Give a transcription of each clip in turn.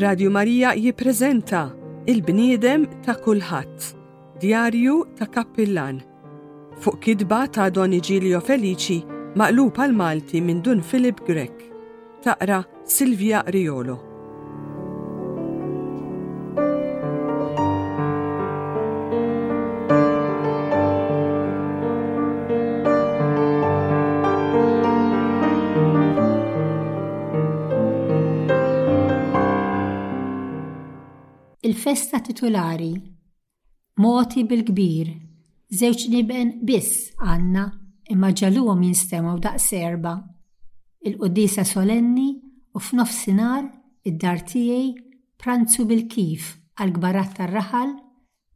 Radio Marija jippreżenta Il-bniedem ta' kulħadd, djarju ta' kappillan. Fuq kitba ta' Don Igilio Felici maqlub għal Malti minn Dun Philip Grech. Taqra Silvia Riolo. Il-festa titulari Moti bil-kbir, żewġ niben biss għandna imma ġagħluhom jinstemgħu daqs erbgħa. Il-quddiesa solenni u f'nofsinhar id-dar tiegħi pranzu bil-kif għall-kbarat tar-raħal,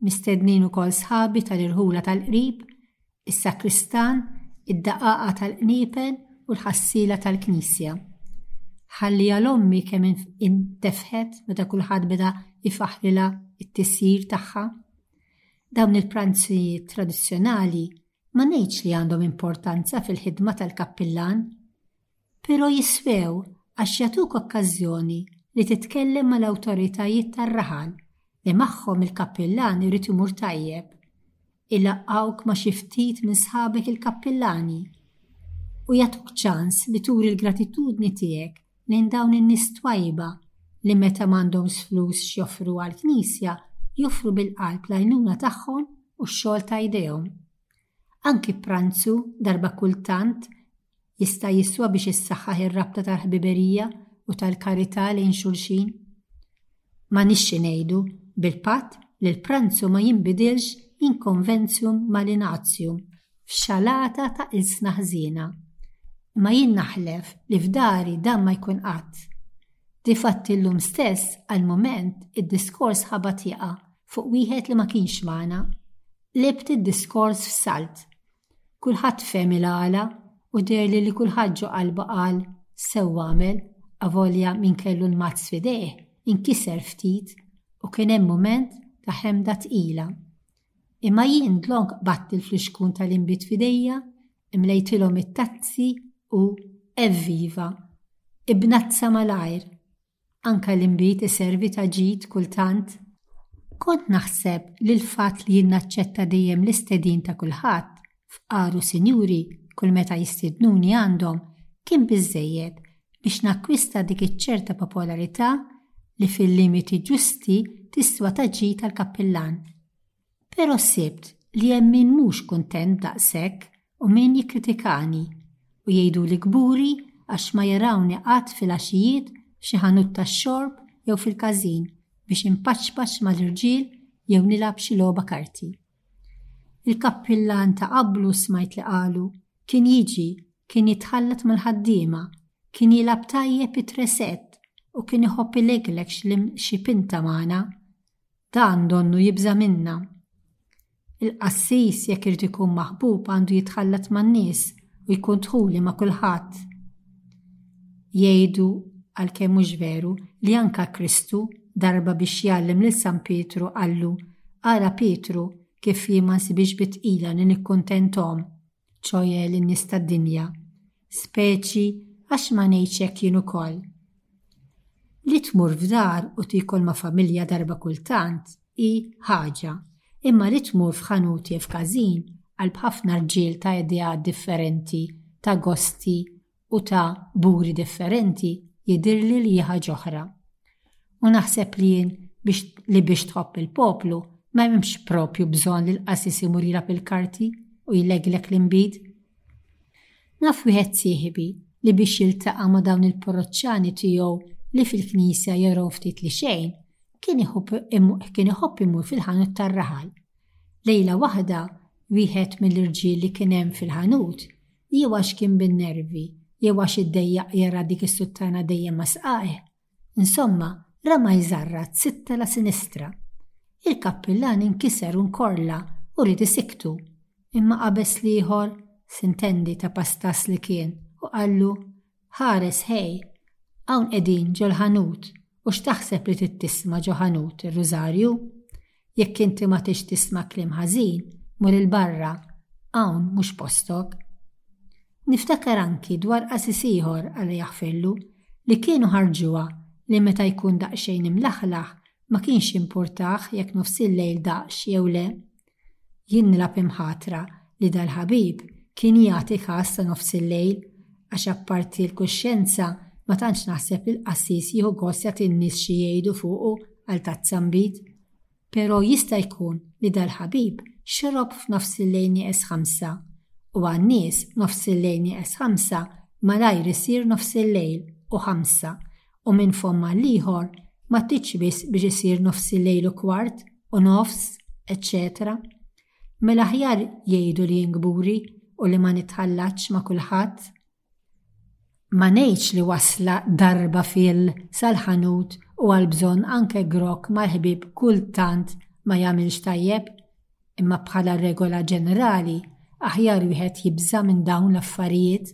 mistednin ukoll sħabi tal-irħula tal-qrib, is-sakristan, id-daqaqa tal-qniepen u l-ħassiela tal-knisja. Ħalli għal ommi kemm intefħet meta kulħadd beda ifaħlilha it-tisjir tagħha. Dawn il-pranzijiet tradizzjonali ma ngħidx li għandhom importanza fil-ħidma tal-kappillan, Però jiswew għax jagħtuk okkażjoni li titkellem mal-awtoritajiet tar-raħal li magħhom il-kappillan irid imur tajjeb, ilaqqgħuk ma' xi ftit minn sħabek il-kappillani, u jagħtuk ċans li turi l-gratitudni tiegħek lejn dawn in-nies twajba li meta m'għandhomx flus x'joffru għall-Knisja, joffru bil-qalb l-għajnuna tagħhom u x-xogħol ta' jdejhom. Anki pranzu, darba kultant, jista' jiswa biex issaħħaħ ir-rabta tal-ħbiberija u tal-karità lejn xulxin. Ma nix xi ngħidu, bil-patt, li l-pranzu ma jinbidilx in conventium malinatium, f'xalata ta' ilsna ħżiena. Imma jien naħlef li f'dari dan ma jkun qatt. Difatti llum stess, għall-mument, id-diskors ħabat jaqa' fuq wieħed li ma kienx magħna. Qlibt id-diskors f'salt. Kulħadd fehem il-għala u deherli li kulħadd ġo qalba qal, Sew għamel, avolja min kellu l-mazz f'idejh inkiser ftit u kien hemm mument ta' ħemda tqila. Imma jien dlonk qbadt il-flixkun tal-inbid f'idejja, imlejtilhom it-tazzi u, evviva! Ibnazzha malajr! Anke l-inbid iservi ta' ġid kultant. Kont naħseb li l-fatt li jien naċċetta dejjem l-istedin ta' kulħadd, fqar u sinjuri, kull meta jistiednuni għandhom, kien biżżejjed biex nakkwista dik iċ-ċerta popolarità li fil-limiti ġusti tiswa ta' ġid għall-kappillan. Però sibt li hemm min mhux kuntent daqshekk u min jikkritikani u jgħiduli kburi għax ma jarawni qatt filgħaxijiet f'xi ħanut tax-xorb jew fil-każin biex inpaċpaċ mal-irġiel jew nilgħab xi logħba karti. Il-kappillan ta' qablu smajt li qalu kien jiġi, kien jitħallat mal-ħaddiema, kien jilgħab tajjeb it-tresett u kien iħobb ilegleg xi pinta magħna. Dan donnu jibża' minna. Il-qassis jekk irid ikun maħbub għandu jitħallat man-nies u jkun dħuli ma' kulħadd. Jgħidu, għalkemm mhux veru, li anke Kristu, darba biex jgħallem lil San Pietru qallu, Ara Pietru, kif jien ma nsibhiex bi tqila li nikkuntenthom, ċoje lin-nies tad-dinja, speċi għax ma ngħidx hekk jien ukoll. Li tmur f'dar u tiekol ma' familja darba kultant hi ħaġa, imma li tmur f'ħanut jew f'każin qalb ħafna rġiel ta' ideat differenti, ta' gosti u ta' buri differenti jidhirli li hi ħaġ'oħra. U naħseb li jien biex li biex tħobb il-poplu ma hemmx propju bżonn li l-qassis imur jilgħab il-karti u jleglek l-inbid. Naf wieħed sieħibi li biex jiltaqa' ma' dawn il-poroċċani tiegħu li fil-knisja jorow ftit li xejn, kien iħobb imur fil-ħanut tar-raħal. Lejla waħda wieħed mill-irġiel li kien hemm fil-ħanut Jew għax kien bin-nervi, jew għax iddejjaq jara dik is-suttana dejjem ma' sqajh. Insomma, rama jżarrat sitta la sinistra. Il-kappillan inkiser u nkorla u ried isiktu, imma qabeż l-ieħor, sintendi ta' pastas li kien, u qallu, Ħares ħej! Hawn qegħdin ġol-ħanut u x'taħseb li trid tisma' ġo ħanut ir-Rużarju? Jekk inti ma tridx tisma' kliem ħażin, mur 'il barra, hawn mhux postok. Niftakar anki dwar qasis ieħor, Alla jaħfirlu, li kienu ħarġuha li meta jkun daqsxejn imlaħlaħ ma kienx jimpurtah jekk nofsillejl daqx jew le. Jien nilgħab imħatra li dal-ħabib kien jagħti każ sa nofs il-lejl għax apparti l-kuxjenza ma tantx naħseb li l-qassis jieħu gost jagħti n-nies xi jgħidu fuqu għal tazza nbid. Però jista' jkun li dal-ħabib xorob f'nofs il-lejl nieqes ħamsa u għan-nies nofs il-lejl nieqes ħamsa malajr isir nofs il-lejl u ħamsa u minn fomm għall-ieħor ma tridx biss biex isir nofsillejl u kwart u nofs, eċċetera Mela aħjar jgħidu li ingburi u li ma nitħallatx ma' kulħadd. Ma ngħidx li wassla darba fil sal-ħanut u għall-bżonn anke grokk mal-ħbieb kultant ma jagħmilx tajjeb, Imma bħala regola ġenerali, aħjar wieħed jibża' minn dawn l-affarijiet.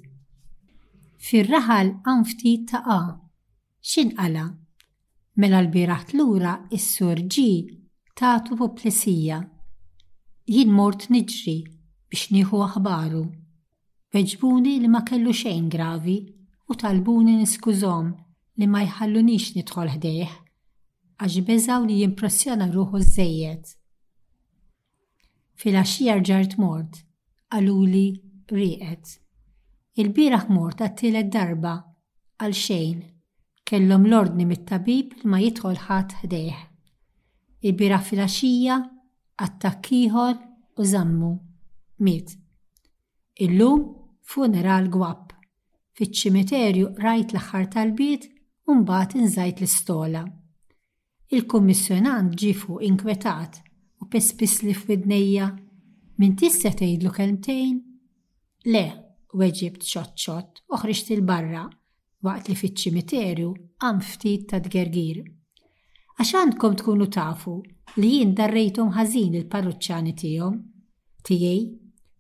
Fir-raħal hawn ftit ta' A. X'inqala'? Mela lbieraħt lura s-sur G tagħtu puplisija. Jien mort niġri biex nieħu aħbaru. Weġbuni li ma kellu xejn gravi u talbuni niskużhom li ma jħallunix nidħol ħdejh għax beżgħu li jimpressjona ruħu żżejjed. Filgħaxija rġajt mort, qaluli rieqed. Ilbieraħ mort għat-tielet darba Għal xejn, kellhom l-ordni mit-tabib li ma jidħol ħadd ħdejh. Il-bieraħ filgħaxija, attakk ieħor u żammu. Miet. Illum funeral gwapp. Fiċ-ċimiterju qrajt l-aħħar talbiet u mbagħad inżajt l-istola. Il-Kummissjonant ġie fuq inkwetat u pespissli f'widnejja, M'intix se tgħidlu kelmtejn? Le, weġibt xott xott u ħriġt 'il barra waqt li fiċ-ċimiterju qam ftit ta' tgergir. Għax għandkom tkunu tafu li jien darrejthom ħażin il-parruċċani tiegħom. tiegħi,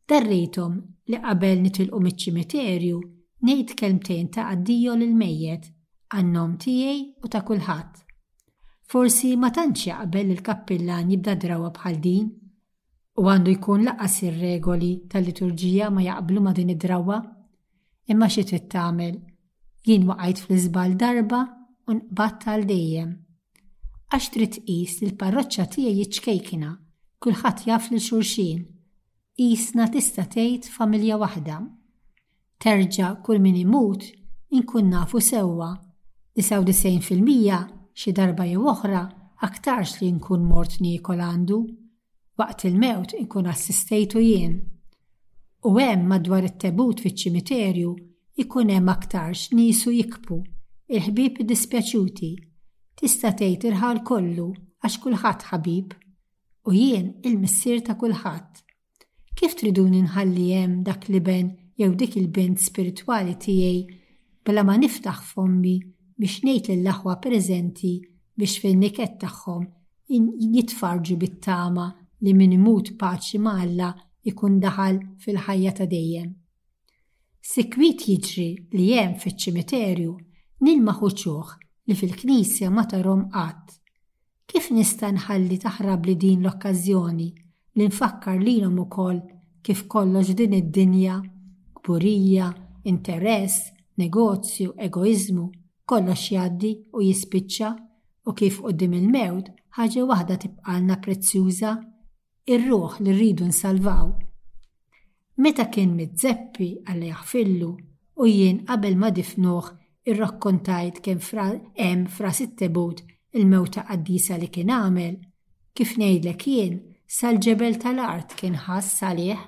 darrejthom li qabel nitilqu miċ-ċimiterju ngħid kelmtejn ta' addio lill-mejjet għan-nom tiegħi u ta' kulħadd. Forsi ma tantx jaqbel li l-kappillan jibda drawwa bħal din u għandu jkun laqas ir-regoli tal-liturġija ma jaqblu ma' din id-drawwa. Imma xi trid tagħmel? Jien waqajt fl-iżball darba u nqbadt għal dejjem. Għax trid tqis li l-parroċċa tiegħi hi ċkejkina, kulħadd jaf lil xulxin. Qisna tista' tgħid familja waħda. Terġa' kull min imut inkun nafu sewwa, 99 fil-mija xi darba jew oħra aktarx li nkun mort niekol għandu Waqt il-mewt inkun assistejtu jien. U hemm madwar it-tebut fiċ-ċimiterju jkun hemm aktarx niesu jikbu, il-ħbieb iddispjaċuti. Tista' tgħid irħal kollu għax kulħadd ħabib. U jien il-missier ta' kulħadd. Kif triduni nħalli hemm dak l-iben jew dik il-bint spiritwali tiegħi bla ma niftaħ fommi biex ngħid lill-aħwa preżenti biex fin-niket tagħhom jitfarrġu bit-tama li min imut b'paċi ma' Alla jkun daħal fil-ħajja ta' dejjem. Sikwit jiġri li hemm fiċ-ċimiterju nilmaħ uċuħ li fil-Knisja ma tarhom qatt. Kif nista' nħalli taħrabli din l-okkażjoni li nfakkar lilhom ukoll kif kollox f'din id-dinja, kburija, interess, negozju, egoiżmu, Kollox jgħaddi u jispiċċa, u kif quddiem il-mewt ħaġa waħda tibqalna prezzjuża, ir-ruħ li rridu nsalvaw. Meta kien mitt Żeppi, Alla jaħfirlu, u jien qabel ma difnuh irrakkontajt kemm hemm fra sitt tebut il-mewta qaddisa li kien għamel, Kif ngħidlek jien, sal-ġebel tal-art kien ħass għalih.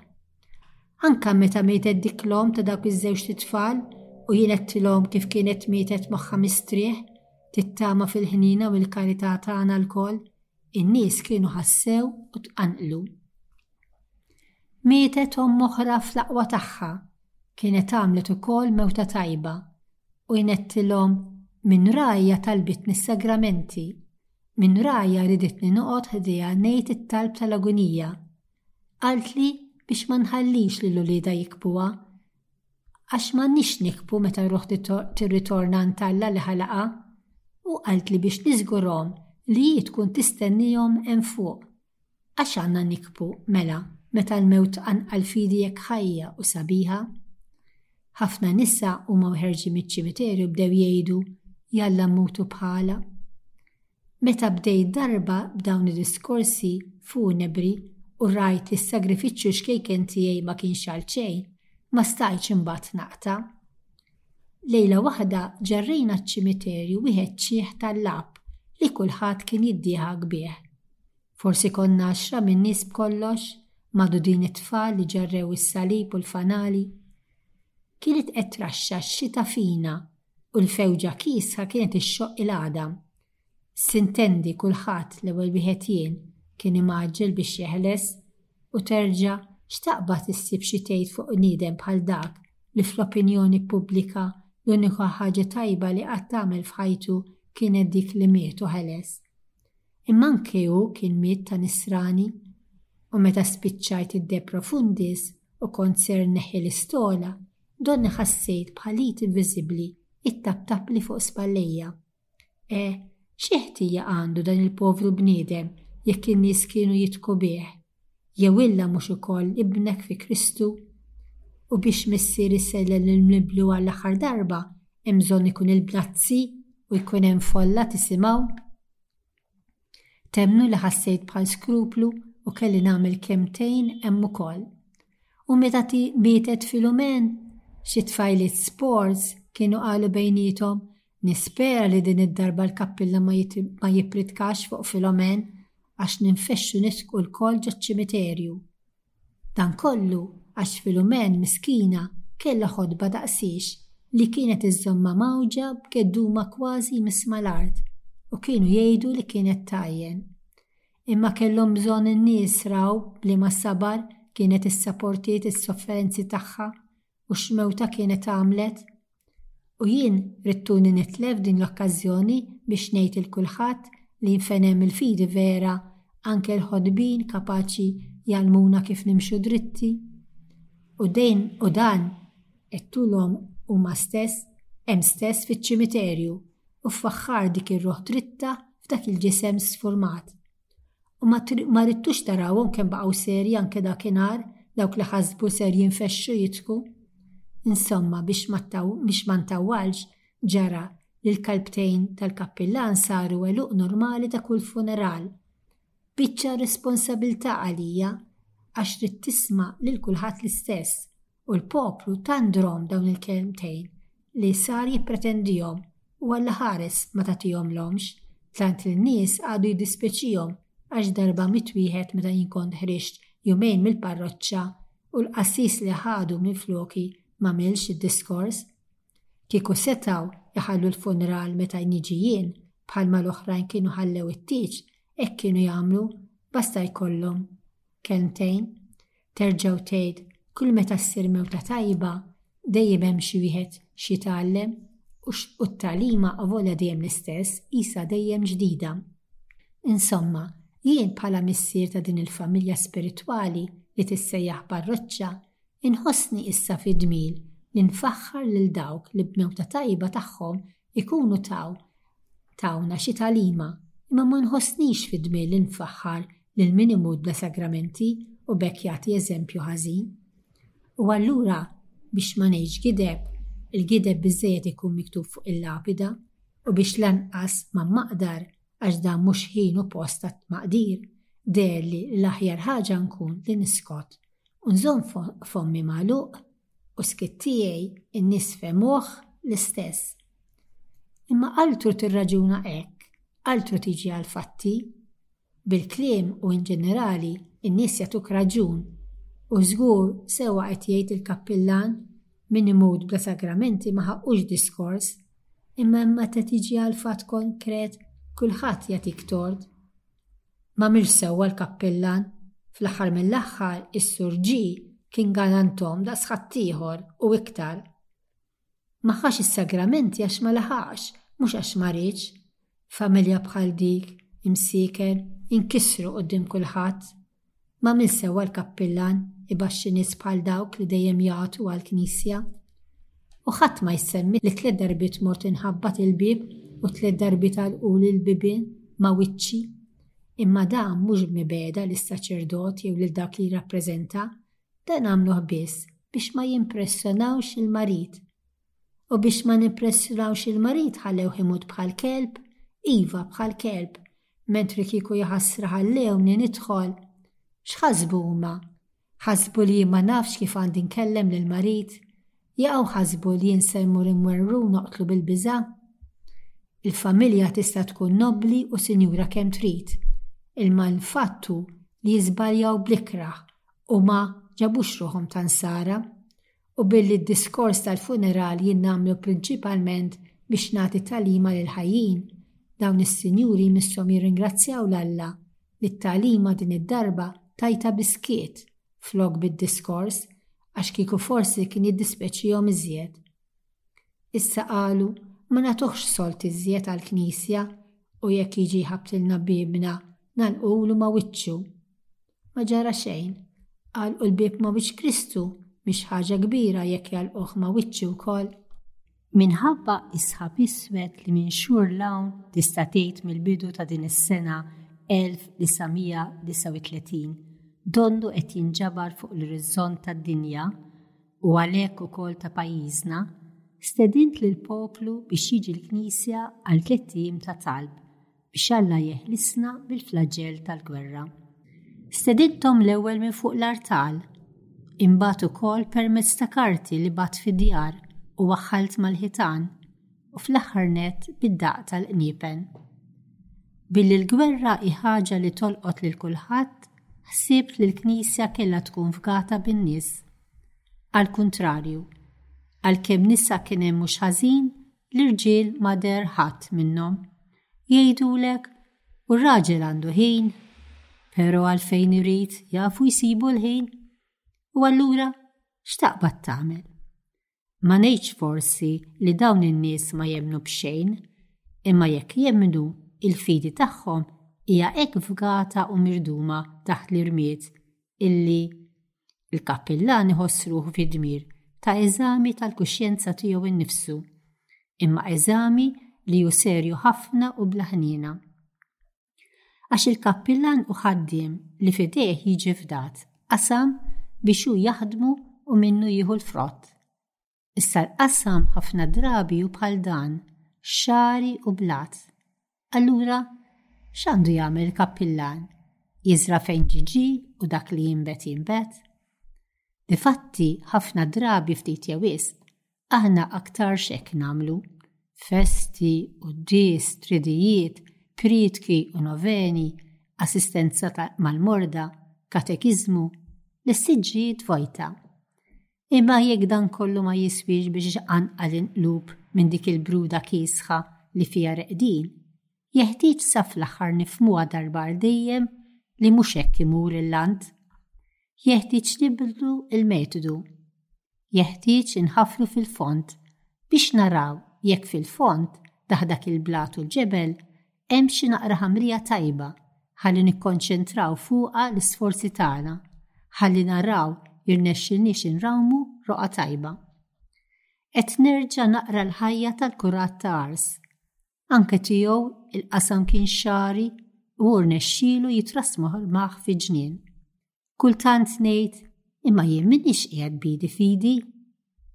Anke meta mietet dik l-omm ta' dawk iż-żewġt itfal u jien għedtilhom kif kienet mietet moħħha mistrieħ, tittama fil-ħniena u l-karità tagħna lkoll, in-nies kienu ħassew u tqanqlu. Mietet omm oħra fl-aqwa tagħha, kienet għamlet ukoll mewta tajba, u jien għedtilhom, Minn ragħajja talbitni s-sagramenti. Minn rajja riditni noqgħod ħdejha ngħid it-talb tal-agunija. Qaltli biex ma nħallix lil uliedha jikbuha. Għax m'għandniex nikbu meta r-ruħ tirritorna għand Alla li ħalaqha. U qaltli biex niżgurhom li hi tkun tistenniehom hemm fuq. Għax għandna nikbu, mela, meta l-mewt tqanqal fidi hekk ħajja u sabiħa? Ħafna nisa huma ħerġin miċ-ċimiterju bdew jgħidu, Jalla mmutu bħala. Meta bdejt darba b'dawn id-diskorsi funebri u rajt li s-sagrifiċċju xkejken tiegħi ma kienx għal xejn, ma stajtx imbagħad naqta'. Lejla waħda ġerrejna ċ-ċimiterju wieħed ċieħ tal-lab li kulħadd kien jiddieħak bih. Forsi konna għaxra min-nies b'kollox, magħdudin it-tfal li ġarrew is-salib u l-fanali. Kienet qed traxxa x-xita fina u l-fewġa kiesħa kienet ixxoqq il-għadam. Sintendi kulħadd, l-ewwel wieħed jien, kien imgħaġġel biex jeħles. U terġa' x'taqbad issib xi tgħid fuq bniedem bħal dak li fl-opinjoni pubblika l-unika ħaġa tajba li qatt għamel f'ħajtu kienet dik li miet u ħeles? Imma anke hu kien miet ta' nisrani. U meta spiċċajt id-De Profundis u kont ser nneħħi l-istola, donni ħassejt bħal id inviżibbli ttaptapli fuq spallejja. Eh, xi ħtija għandu dan il-povru bniedem jekk in-nies kienu jidhku bih? Jew illa mhux ukoll ibnek fi Kristu? U biex missier isellem lil miblu għall-aħħar darba, hemm bżonn ikun il-blazzi u jkun hemm folla tisimgħu? Temmnu li ħassejt bħal skruplu u kelli nagħmel kelmtejn hemm ukoll. U meta mietet Filumen, xi tfajliet sports kienu qalu bejniethom Nispera li din id-darba l-kappilla ma jippritkax fuq Filomen għax ninfexxu nisqu lkoll ġoċ-ċimiterju. Dan kollu għax Filumen miskina kellha ħotba daqsiex li kienet iżżommha mgħawġa b'gedduma kważi jmiss mal-art u kienu jgħidu li kienet tgħajjen. Imma kellhom bżonn in-nies raw b'liema sabar kienet issaportiet is-sofferenzi tagħha u x'mewta kienet għamlet. U jien rittuni nitlef din l-okkażjoni biex ngħid il kulħadd li jinfenem il-fidi vera anke l-ħodbin kapaċi jgħallmuna kif nimxu dritti. U dejn u dan għedtulhom huma stess hemm stess fiċ-ċimiterju u f'faħħar dik ir-ruħ dritta f'dak il-ġisem sfurmat. U ma rittux tarawhom kemm baqgħu serji anke dakinhar dawk li ħasbu ser jinfexxu jidħku. Insomma biex ma ntawwalx, ġara li l-kalbtejn tal-kappillan saru għeluq normali ta' kull funeral. Biċċa responsabilità għalija għax ridt tisma' lil kulħadd l-istess. U l-poplu tant drom dawn il-kelmtejn li sar jippretendihom u Alla ħares ma tagħtihomlhomx, tant li n-nies għadu jiddispeċihom għax darba miet wieħed meta jien kont ħriġt jumejn mill-parroċċa u l-qassis li ħadu minfloki m'għamilx id-diskors. Kieku setgħu jħallu l-funeral meta niġi jien, bħalma l-oħrajn kienu ħallew it-tieġ, hekk kienu jagħmlu, basta jkollhom kelmtejn. Terġa' u tgħid, kull meta ssir mewta tajba, dejjem hemm xi wieħed x'jitgħallem u x, u t-tagħlima avolja dejjem l-istess, qisha dejjem ġdida. Insomma, jien bħala missier ta' din il-familja spiritwali li tissejjaħ parroċċa, inħossni issa fid-dmir li nfaħħar lil dawk li b'mewta tajba tagħhom Ikunu taw tawna xi tagħlima, imma ma nħossnix fid-dmir li nfaħħar lil min imut bla sagramenti u b'hekk jagħti eżempju ħażin. U allura, biex ma ngħidx gideb, il-gideb biżżejjed ikun miktub fuq il-lapida, u biex lanqas ma mmaqdar, għax dan mhux ħin u post tat-tmaqdir, deherli li l-aħjar ħaġa nkun li niskot u nżomm fommi magħluq u skitt tiegħi n-nies fehmuh l-istess. Imma altru tirraġuna hekk, altru tiġi għall-fatti. Bil-kliem u in ġenerali n-nies jagħtuk raġun u żgur sewwa qed jgħid il-kappillan min imut bla sagramenti ma ħaqqux diskors, imma meta tiġi għall-fatt konkret kulħadd jagħtik tort. M'għamilx sewwa l-kappillan. Fl-aħħar mill-aħħar is-Sur G. kien galanthom daqs ħaddieħor u iktar. Ma ħax is-sagramenti għax ma laħaqx, mhux għax ma riedx. Familja bħal dik, imsieker, jinkisru quddiem kulħadd. M'għamilx sewwa l-kappillan ibaxxi nies bħal dawk li dejjem jagħtu għall-Knisja. U ħadd ma jsemmi li tliet darbiet mort inħabbat il-bieb u tliet darbiet għalquli l-bibien ma' wiċċi. Imma dan mhux b'mibegħda lis-saċerdot jew lil dak li jirrappreżenta, dan għamluh biss biex ma jimpressjonawx il-marid U biex ma nippressjonawx il-marid ħallewh imut bħal kelb, iva bħal kelb, mentri kieku jaħasra ħallewni nidħol. X'ħasbu huma? Ħasbu li jien ma nafx kif għandi nkellem lill-marid? Jew hawn ħasbu li jien se mmur imwerwru u noqtlu bil-biża'? Il-familja tista' tkun nobbli u sinjura kemm trid, imma l-fatt hu li jiżbaljaw bl-ikrah u ma ġabux ruħhom ta' nsara. u billi d-diskors tal-funeral jien nagħmlu prinċipalment biex nagħti tagħlima lill-ħajjin, dawn is-sinjuri jmisshom jirringrazzjaw 'l Alla li t-tagħlima din id-darba tajtha bis-skiet flok bid-diskors għax kieku forsi kien jiddispeċihom iżjed. Issa qalu ma nagħtuhx solt iżjed għall-knisja u jekk jiġi jħabbtilna biebna nagħlqulu ma' wiċċu. Ma ġara xejn. Għalqu l-bieb ma' wiċċ Kristu, mhix ħaġa kbira jekk jagħlquh ma' wiċċi wkoll. Minħabba s-sħab iswed li minn xhur 'l hawn tista' tgħid mill-bidu ta' din is-sena 1939 donnu qed jinġabar fuq l-orizzont tad-dinja, u għalhekk ukoll ta' pajjiżna, stedint lill-poplu biex jiġi l-Knisja għal tliet ijiem ta' talb, X'Alla jeħlisna mill-flaġell tal-gwerra. Stedinthom l-ewwel minn fuq l-artal, imbagħad ukoll permezz ta' karti li bat fid-djar u waħħalt mal-ħitan u fl-aħħar net bid-daqq tal-qniepen. Billi l-gwerra hi ħaġa li tolqot lil kulħadd, ħsibt li l-Knisja kellha tkun fgata bin-nies. Għall-kuntrarju, għalkemm nisa kien hemm mhux ħażin, L-irġiel ma deher ħadd minnhom. Jgħidulek, u r-raġel għandu ħin, però għalfejn irid jafu jsibu l-ħin. U allura x'taqbad tagħmel? Ma ngħidx forsi li dawn in-nies ma jemmnu b'xejn, imma jekk jemmnu il-fidi tagħhom hija hekk fgata u mirduma taħt l-irmied illi Il-kappillan iħoss ruħu fi dmir ta' eżami tal-kuxjenza tiegħu innifsu, imma eżami li hu serju ħafna u blaħnina. Għax il-kappillan u ħaddiem li fidejh jiġi fdat qasam biex hu jaħdmu u minnu jieħu l-frott. Issa l-qasam ħafna drabi hu bħal dan, xari u blat. Allura, x'għandu jagħmel il-kappillan? Jiżra fejn ġiġi u dak li jinbet jinbet? Difatti, ħafna drabi ftit jew wisq, aħna aktar xek namlu. Festi, u dis, tridijiet, pritki u noveni, assistenza mal-morda, katekizmu, l-siġġijiet vojta. Imma jekk dan kollu ma jiswiex biex iqanqal il-qlub minn dik il-bruda kiesħa li fiha reqdin, jeħtieġ sa fl-aħħar nifhmuha darba għal dejjem li mhux hekk imur il-lant. Jeħtieġ nibdlu l-metodu. Jeħtieġ inħafru fil-fond biex naraw jekk fil-fond taħt dak il-blat u l-ġebel Hemm xi naqra ħamrija tajba ħalli nikkonċentraw fuqha l-isforzi tagħna ħalli naraw jirnexxilniex inrawmu roqgħa tajba. Qed nerġa' naqra l-ħajja tal-kurat ta' Ars. Anke tiegħu il-qasam kien xari u rnexxielu jitrasmaħ fi ġnien. Kultant ngħid, imma jien minix qiegħed bidi fidi.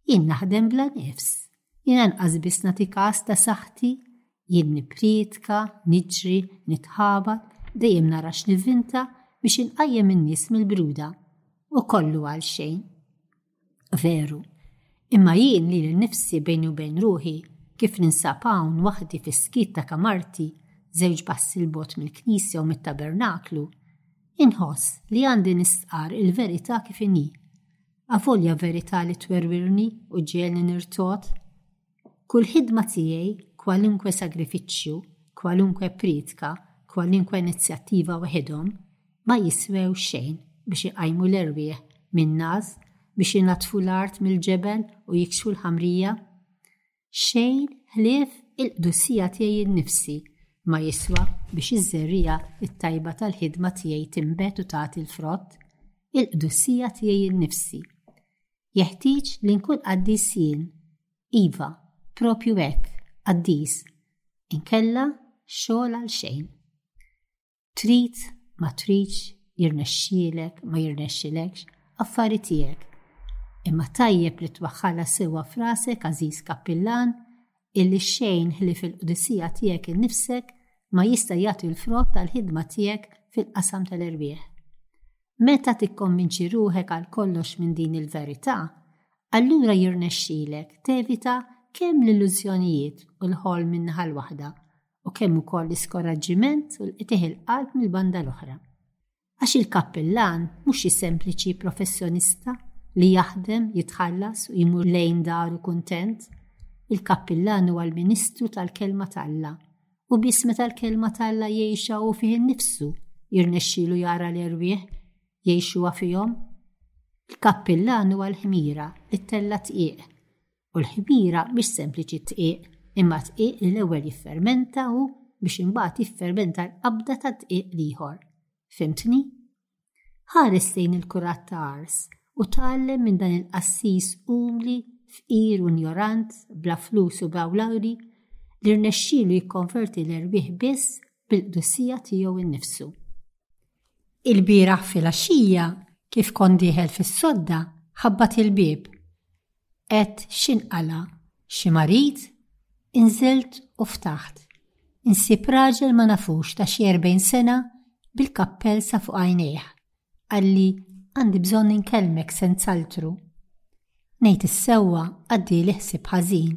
Jien naħdem bla nifs. Jien anqas biss nagħti każ ta' saħħti. Jien niprietka, niġri, nitħabat, dejjem nara x'nivinta biex inqajjem in-nies mill-bruda. U kollu għal xejn. Veru, imma jien li l-nifsi bejni u bejn ruħi, kif ninsab hawn waħdi fis-skiet ta' kamarti, żewġ bassi l-bot mill-knisja u mit-tabernaklu, inħoss li għandi nistqar il-verità kif inhi. Avolja verità li twerwirni u ġielni nirtot. Kull ħidma tiegħi, kwalunkwe sagrifiċċju, kwalunkwe prietka, kwalunkwe inizjattiva waħidhom ma jiswew xejn biex iqajmu l-erwieħ min-ngħas, biex inaddfu l-art mill-ġebel u jikxfu l-ħamrija. Xejn ħlief il-qdusija tiegħi nnifsi ma jiswa biex iż-żerriegħa t-tajba tal-ħidma tiegħi tinbet u tagħti l-frott, il-qdusija tiegħi nnifsi. Jeħtieġ li nkun qaddis jien. Iva, propju hekk, qaddis. Inkella xogħol għal xejn. Trid, ma tridx, jirnexxielek, ma jirnexxilekx, affari tiegħek. Imma tajjeb li twaħħala sewa frasek għażiż kappillan, illi xejn ħlief il-qdusija tiegħek innifsek ma jista' jagħti l-frott tal-ħidma tiegħek fil-qasam tal-erwieħ. Meta tikkonvinċi ruħek għal kollox minn din il-verità, allura jirnexxilek tevita kemm l-illużjonijiet u l-ħol minn naħa l-waħda u kemm ukoll l-iskoraġġiment u l-qtih il-qalb mill-banda l-oħra. Għax il-kappillan mhux xi sempliċi professjonista li jaħdem, jitħallas u jmur lejn daru kuntent. Il-kappillan huwa l-ministru tal-kelma talla. U biss meta l-kelma talla jgħixha u fih innifsu, jirnexxilu jara l-erwieħ jgħixuha fihom. Il-kappillan huwa l-ħmira li tella tqiq. U l-ħmira mhix sempliċi tqiq, imma tqiq li l-ewwel jiffermenta hu biex imbagħad jiffermenta l-qabda ta' tqiq l-ieħor. Fimtni? Ħares lejn il-kurat ta' Ars u tgħallem minn dan il-qassis umli, fqir u njorant, bla flus u bla lawri, li rnexxielu jikkonverti l-erbieħ biss bil-qdusija tiegħu innifsu. Il-bieraħ fil-axija, kif kondieħel fis-sodda, ħabbat il-bieb. Għedt x'inqala' xi marid, inżilt u ftaħt, insib raġel ma nafux ta' xi erbgħin sena bil-kappell sa fuq għajnejh, qalli għandi bżonn inkellmek senz'altru. Ngħid is-sewwa għaddieli ħsieb ħażin,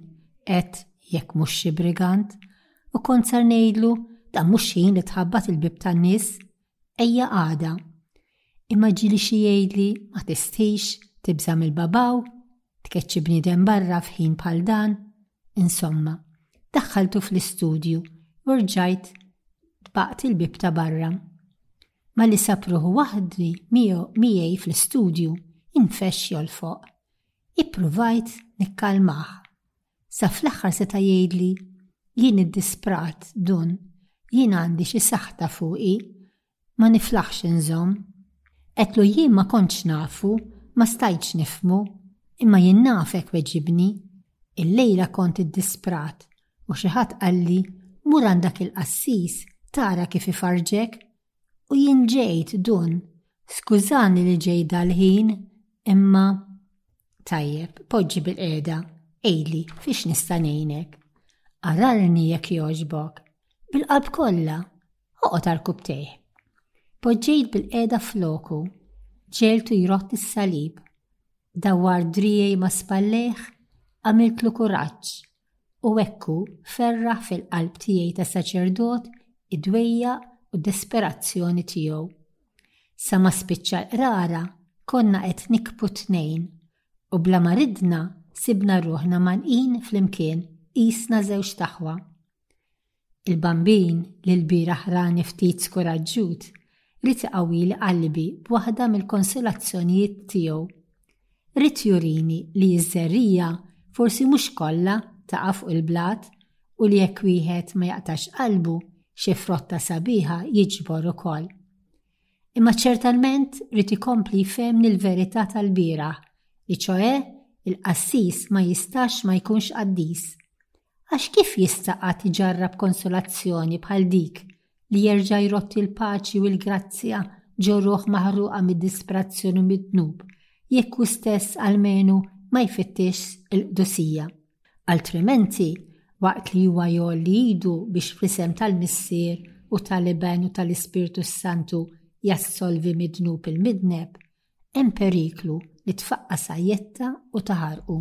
għedt jekk mhux xi brigant, u kont ser ngħidlu dan mhux ħin li tħabbat il-bieb tan-nies, Ejja għada. Imma ġili xi jgħidli ma tistħix, tibża' mill-babaw, tkeċċi bniedem barra f'ħin bħal dan. Insomma, daħħaltu fl-istudju u rġajt tbaqt il-bib ta' barra. Ma li sapruħu waħdi miegħi fl-istudju infex jolfoq. Ippruvajt nikkalmah. Sa fl-aħħar seta' jgħidli, Jien iddisprat, Dun, jien għandi xi saħta fuqi, ma niflaħx inżomm. Għedtlu jien ma kontx nafu, ma stajtx nifhmu, imma jien nafek weġibni. Illejla kont iddisprat u xi ħadd qalli, Mur għand dak il-qassis, tara kif ifarrġek, U jien ġejt dun, skużani li ġej dal-ħin, imma tajjeb, poġġi bil-qeda, ejli, fiex nista' ngħinek. Aralni jekk jogħġbok, bil-qalb kollha, oqgħod għal kubtejh. Poġġejt bil-qeda floku, ġeltu jrott is-salib, dawwar drijej ma' spallejh, għamiltlu kuraġġ, u hekk hu ferraħ fil-qalb tiegħi ta' saċerdot id-dwejjaq u d-desperazzjoni tiegħu. Sa ma spiċċa l-qrara konna qed nikbu t-tnejn u bla ma ridna sibna ruħna manqin flimkien qisna żewġt aħwa. Il-bambin li l-bieraħ rani ftit skuraġġut ried iqawwili qalbi b'waħda mill-konsolazzjonijiet tiegħu. Ried jurini li ż-żerriegħa forsi mhux kollha taqa' fuq il-blat u li jekk wieħed ma jaqtax qalbu xi frotta sabiħa jiġbor ukoll. Imma ċertalment rrid ikompli jfehmni l-verità tal-bieraħ li ċoe il-qassis ma jistax ma jkunx qaddis. Għax kif jista' qatt iġarrab konsolazzjoni bħal dik li jerġa' jrotti l-paċi u l-grazzja ġo ruħ maħruqa mid-disperazzjoni u mid-dnub jekk hu stess almenu ma jfittix il-qdusija. Altrimenti, waqt li huwa jgħolli idu biex fl-isem tal-Missier u tal-Iben u tal-Ispirtu s-Santu jassolvi mid-dnub il-midneb, hemm periklu li tfaqqa' sajjetta u taħarqu.